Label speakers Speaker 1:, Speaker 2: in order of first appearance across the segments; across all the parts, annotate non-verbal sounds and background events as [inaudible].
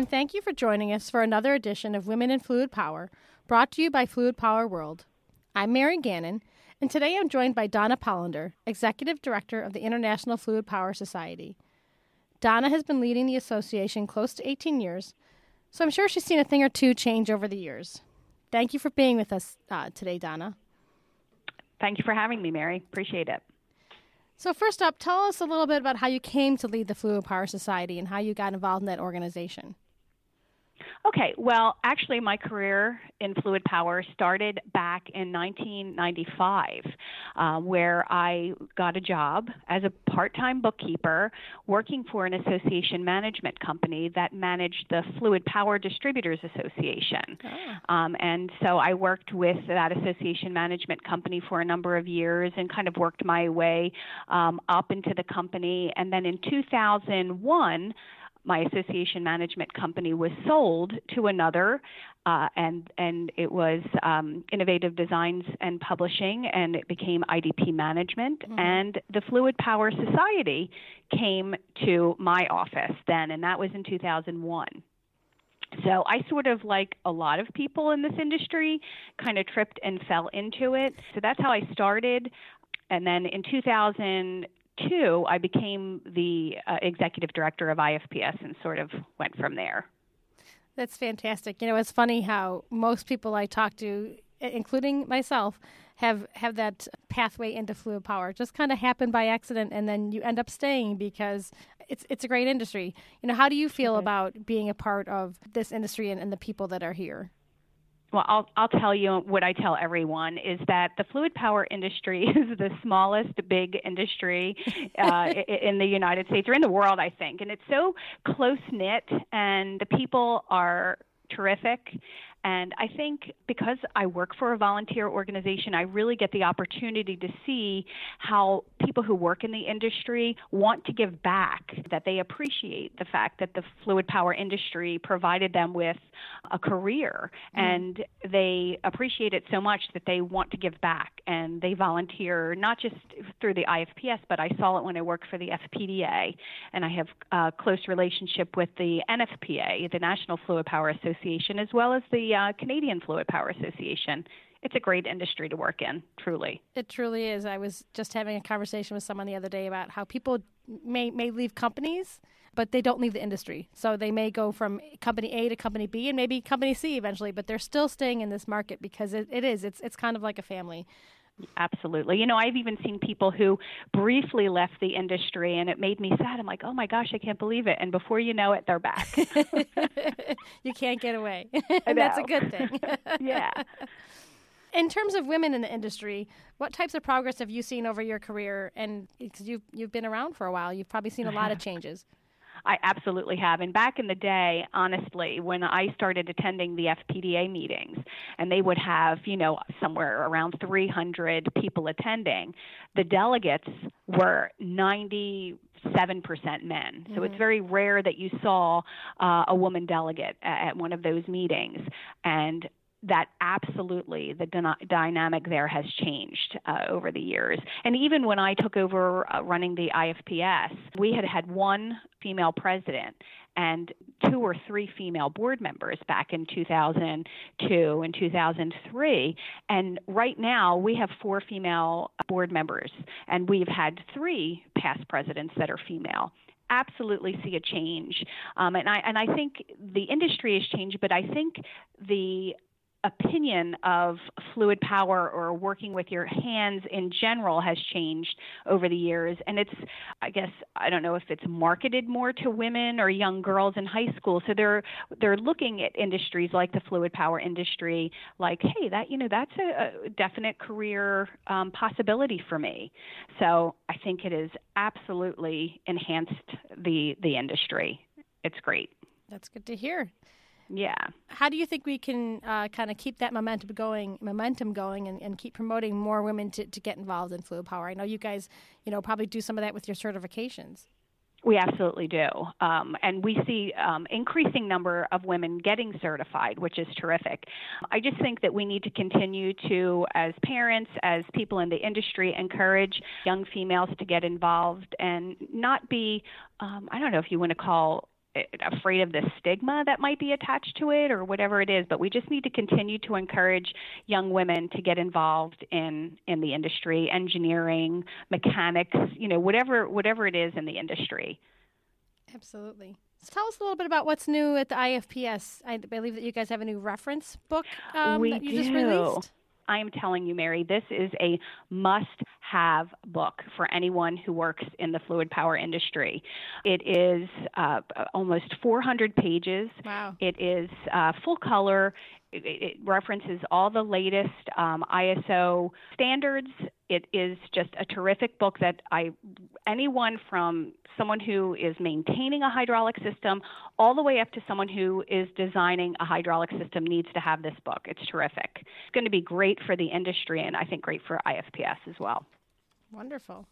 Speaker 1: And thank you for joining us for another edition of Women in Fluid Power, brought to you by Fluid Power World. I'm Mary Gannon, and today I'm joined by Donna Pollander, Executive Director of the International Fluid Power Society. Donna has been leading the association close to 18 years, so I'm sure she's seen a thing or two change over the years. Thank you for being with us uh, today, Donna.
Speaker 2: Thank you for having me, Mary. Appreciate it.
Speaker 1: So, first up, tell us a little bit about how you came to lead the Fluid Power Society and how you got involved in that organization.
Speaker 2: Okay, well, actually, my career in fluid power started back in 1995, uh, where I got a job as a part time bookkeeper working for an association management company that managed the Fluid Power Distributors Association. Oh. Um, and so I worked with that association management company for a number of years and kind of worked my way um, up into the company. And then in 2001, my association management company was sold to another, uh, and and it was um, Innovative Designs and Publishing, and it became IDP Management, mm-hmm. and the Fluid Power Society came to my office then, and that was in 2001. So I sort of like a lot of people in this industry kind of tripped and fell into it. So that's how I started. And then in 2000 two, I became the uh, executive director of IFPS and sort of went from there.
Speaker 1: That's fantastic. You know, it's funny how most people I talk to, including myself, have have that pathway into fluid power. It just kind of happened by accident, and then you end up staying because it's it's a great industry. You know, how do you feel mm-hmm. about being a part of this industry and, and the people that are here?
Speaker 2: Well, I'll, I'll tell you what I tell everyone is that the fluid power industry [laughs] is the smallest big industry uh, [laughs] in the United States or in the world, I think. And it's so close knit, and the people are terrific and I think because I work for a volunteer organization, I really get the opportunity to see how people who work in the industry want to give back, that they appreciate the fact that the fluid power industry provided them with a career. Mm. And they appreciate it so much that they want to give back. And they volunteer not just through the IFPS, but I saw it when I worked for the FPDA. And I have a close relationship with the NFPA, the National Fluid Power Association, as well as the uh, Canadian Fluid Power Association. It's a great industry to work in, truly.
Speaker 1: It truly is. I was just having a conversation with someone the other day about how people may may leave companies, but they don't leave the industry. So they may go from company A to company B and maybe company C eventually, but they're still staying in this market because it, it is. It's it's kind of like a family.
Speaker 2: Absolutely. You know, I've even seen people who briefly left the industry and it made me sad. I'm like, oh my gosh, I can't believe it. And before you know it, they're back. [laughs]
Speaker 1: you can't get away. [laughs] and that's a good thing. [laughs]
Speaker 2: yeah.
Speaker 1: In terms of women in the industry, what types of progress have you seen over your career? And because you've, you've been around for a while, you've probably seen a lot of uh-huh. changes.
Speaker 2: I absolutely have. And back in the day, honestly, when I started attending the FPDA meetings, and they would have, you know, somewhere around 300 people attending, the delegates were 90 seven percent men. So mm-hmm. it's very rare that you saw uh, a woman delegate at one of those meetings. And that absolutely the dyna- dynamic there has changed uh, over the years. And even when I took over uh, running the IFPS, we had had one female president and two or three female board members back in 2002 and 2003. And right now we have four female board members, and we've had three past presidents that are female absolutely see a change. Um, and I and I think the industry has changed, but I think the opinion of fluid power or working with your hands in general has changed over the years. And it's i guess i don't know if it's marketed more to women or young girls in high school. So they're they're looking at industries like the fluid power industry like hey that you know that's a, a definite career um, possibility for me. So i think it has absolutely enhanced the the industry. It's great.
Speaker 1: That's good to hear
Speaker 2: yeah.
Speaker 1: How do you think we can uh, kind of keep that momentum going, momentum going, and, and keep promoting more women to, to get involved in fluid power? I know you guys, you know, probably do some of that with your certifications.
Speaker 2: We absolutely do, um, and we see um, increasing number of women getting certified, which is terrific. I just think that we need to continue to, as parents, as people in the industry, encourage young females to get involved and not be, um, I don't know if you want to call afraid of the stigma that might be attached to it or whatever it is but we just need to continue to encourage young women to get involved in in the industry engineering mechanics you know whatever whatever it is in the industry.
Speaker 1: Absolutely. So tell us a little bit about what's new at the ifps i believe that you guys have a new reference book um, that you
Speaker 2: do.
Speaker 1: just released
Speaker 2: I am telling you, Mary, this is a must have book for anyone who works in the fluid power industry. It is uh, almost 400 pages.
Speaker 1: Wow.
Speaker 2: It is uh, full color. It, it, references all the latest um, ISO standards. It is just a terrific book that I anyone from someone who is maintaining a hydraulic system all the way up to someone who is designing a hydraulic system needs to have this book. It's terrific. It's going to be great for the industry and I think great for IFPS as well.
Speaker 1: Wonderful.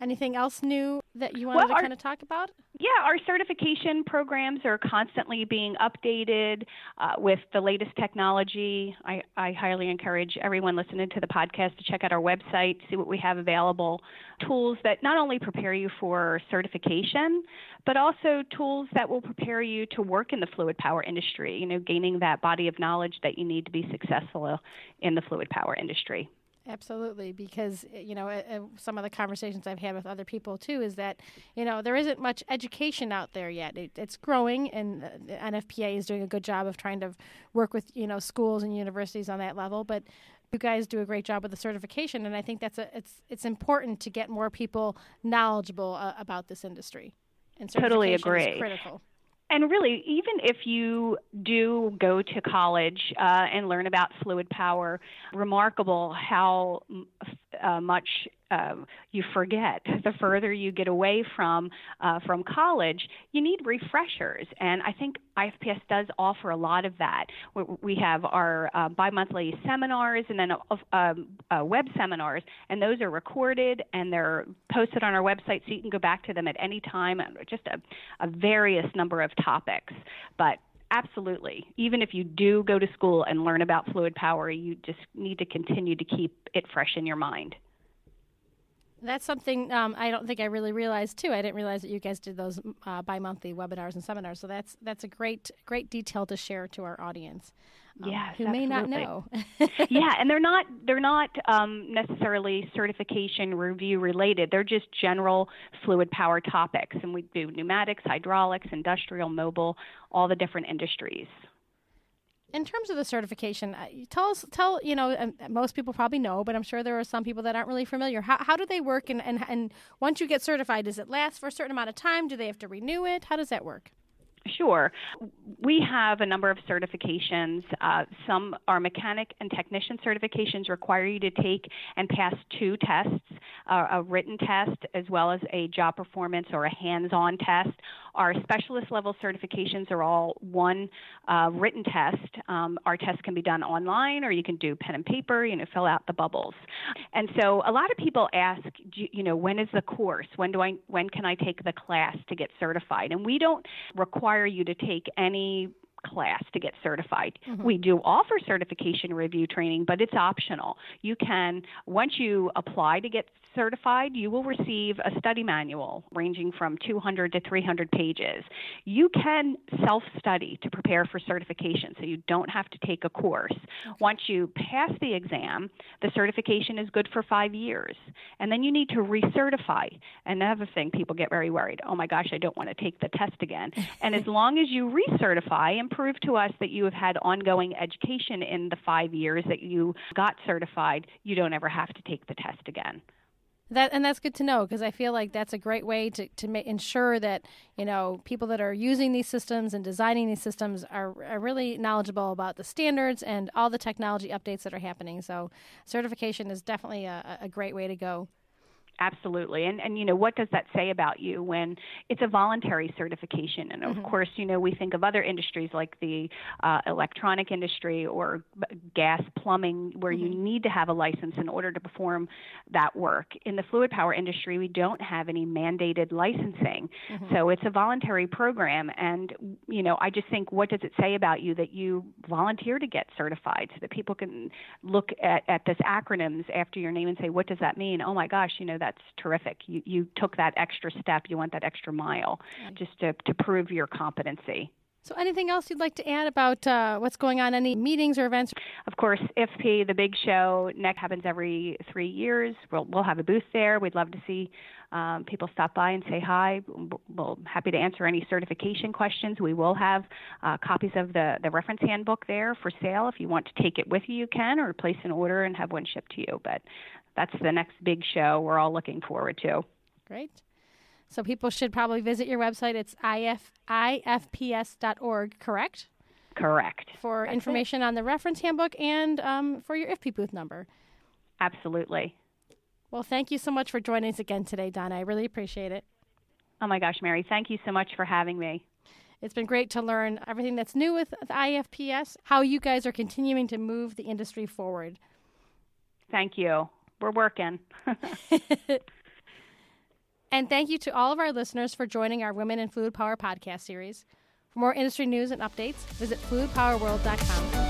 Speaker 1: Anything else new that you wanted well,
Speaker 2: to
Speaker 1: kind of talk about?
Speaker 2: Yeah, our certification programs are constantly being updated uh, with the latest technology. I, I, highly encourage everyone listening to the podcast to check out our website, see what we have available. Tools that not only prepare you for certification, but also tools that will prepare you to work in the fluid power industry, you know, gaining that body of knowledge that you need to be successful in the fluid power industry.
Speaker 1: Absolutely, because eh, you know uh, some of the conversations I've had with other people too is that you know there isn't much education out there yet. It, it's growing, and the NFPA is doing a good job of trying to work with you know schools and universities on that level. But you guys do a great job with the certification, and I think that's a it's it's important to get more people knowledgeable uh, about this industry. And
Speaker 2: totally agree.
Speaker 1: critical
Speaker 2: and really, even if you do go to college uh, and learn about fluid power, remarkable how uh, much uh, you forget the further you get away from uh, from college. You need refreshers, and I think IFPS does offer a lot of that. We have our uh, bi-monthly seminars and then um, uh, web seminars, and those are recorded and they're posted on our website, so you can go back to them at any time. Just a, a various number of topics, but absolutely. Even if you do go to school and learn about fluid power, you just need to continue to keep it fresh in your mind.
Speaker 1: That's something um, I don't think I really realized too. I didn't realize that you guys did those uh, bi-monthly webinars and seminars. So that's that's a great great detail to share to our audience.
Speaker 2: Um, yes,
Speaker 1: who
Speaker 2: absolutely.
Speaker 1: may not know. [laughs] [laughs]
Speaker 2: yeah, and they're not they're not um, necessarily certification review related. They're just general fluid power topics, and we do pneumatics, hydraulics, industrial, mobile, all the different industries
Speaker 1: in terms of the certification, uh, tell us, tell you know, most people probably know, but I'm sure there are some people that aren't really familiar. How, how do they work? And, and and once you get certified, does it last for a certain amount of time? Do they have to renew it? How does that work?
Speaker 2: Sure. We have a number of certifications. Uh, some are mechanic and technician certifications require you to take and pass two tests, uh, a written test as well as a job performance or a hands-on test. Our specialist level certifications are all one uh, written test. Um, our test can be done online or you can do pen and paper, you know, fill out the bubbles. And so a lot of people ask, you know, when is the course? When do I when can I take the class to get certified? And we don't require you to take any class to get certified. Mm-hmm. We do offer certification review training, but it's optional. You can, once you apply to get certified, you will receive a study manual ranging from 200 to 300 pages. You can self study to prepare for certification, so you don't have to take a course. Okay. Once you pass the exam, the certification is good for five years. And then you need to recertify. Another thing people get very worried oh my gosh, I don't want to take the test again. [laughs] and as long as you recertify and prove to us that you have had ongoing education in the five years that you got certified, you don't ever have to take the test again.
Speaker 1: That and that's good to know because I feel like that's a great way to to ma- ensure that you know people that are using these systems and designing these systems are, are really knowledgeable about the standards and all the technology updates that are happening. So certification is definitely a, a great way to go.
Speaker 2: Absolutely. And and you know, what does that say about you when it's a voluntary certification? And of mm-hmm. course, you know, we think of other industries like the uh, electronic industry or gas plumbing where mm-hmm. you need to have a license in order to perform that work. In the fluid power industry, we don't have any mandated licensing. Mm-hmm. So it's a voluntary program and you know, I just think what does it say about you that you volunteer to get certified so that people can look at at this acronyms after your name and say what does that mean? Oh my gosh, you know, that's terrific. You you took that extra step. You went that extra mile, just to to prove your competency.
Speaker 1: So, anything else you'd like to add about uh, what's going on? Any meetings or events?
Speaker 2: Of course, IFPE, the big show, NEC happens every three years. We'll, we'll have a booth there. We'd love to see um, people stop by and say hi. We'll happy to answer any certification questions. We will have uh, copies of the, the reference handbook there for sale. If you want to take it with you, you can, or place an order and have one shipped to you. But that's the next big show we're all looking forward to.
Speaker 1: Great. So people should probably visit your website. It's if, ifps.org, correct?
Speaker 2: Correct.
Speaker 1: For That's information it. on the reference handbook and um, for your IFPE booth number.
Speaker 2: Absolutely.
Speaker 1: Well, thank you so much for joining us again today, Donna. I really appreciate it.
Speaker 2: Oh my gosh, Mary, thank you so much for having me.
Speaker 1: It's been great to learn everything that's new with the IFPS, how you guys are continuing to move the industry forward.
Speaker 2: Thank you. We're working. [laughs]
Speaker 1: And thank you to all of our listeners for joining our Women in Fluid Power podcast series. For more industry news and updates, visit fluidpowerworld.com.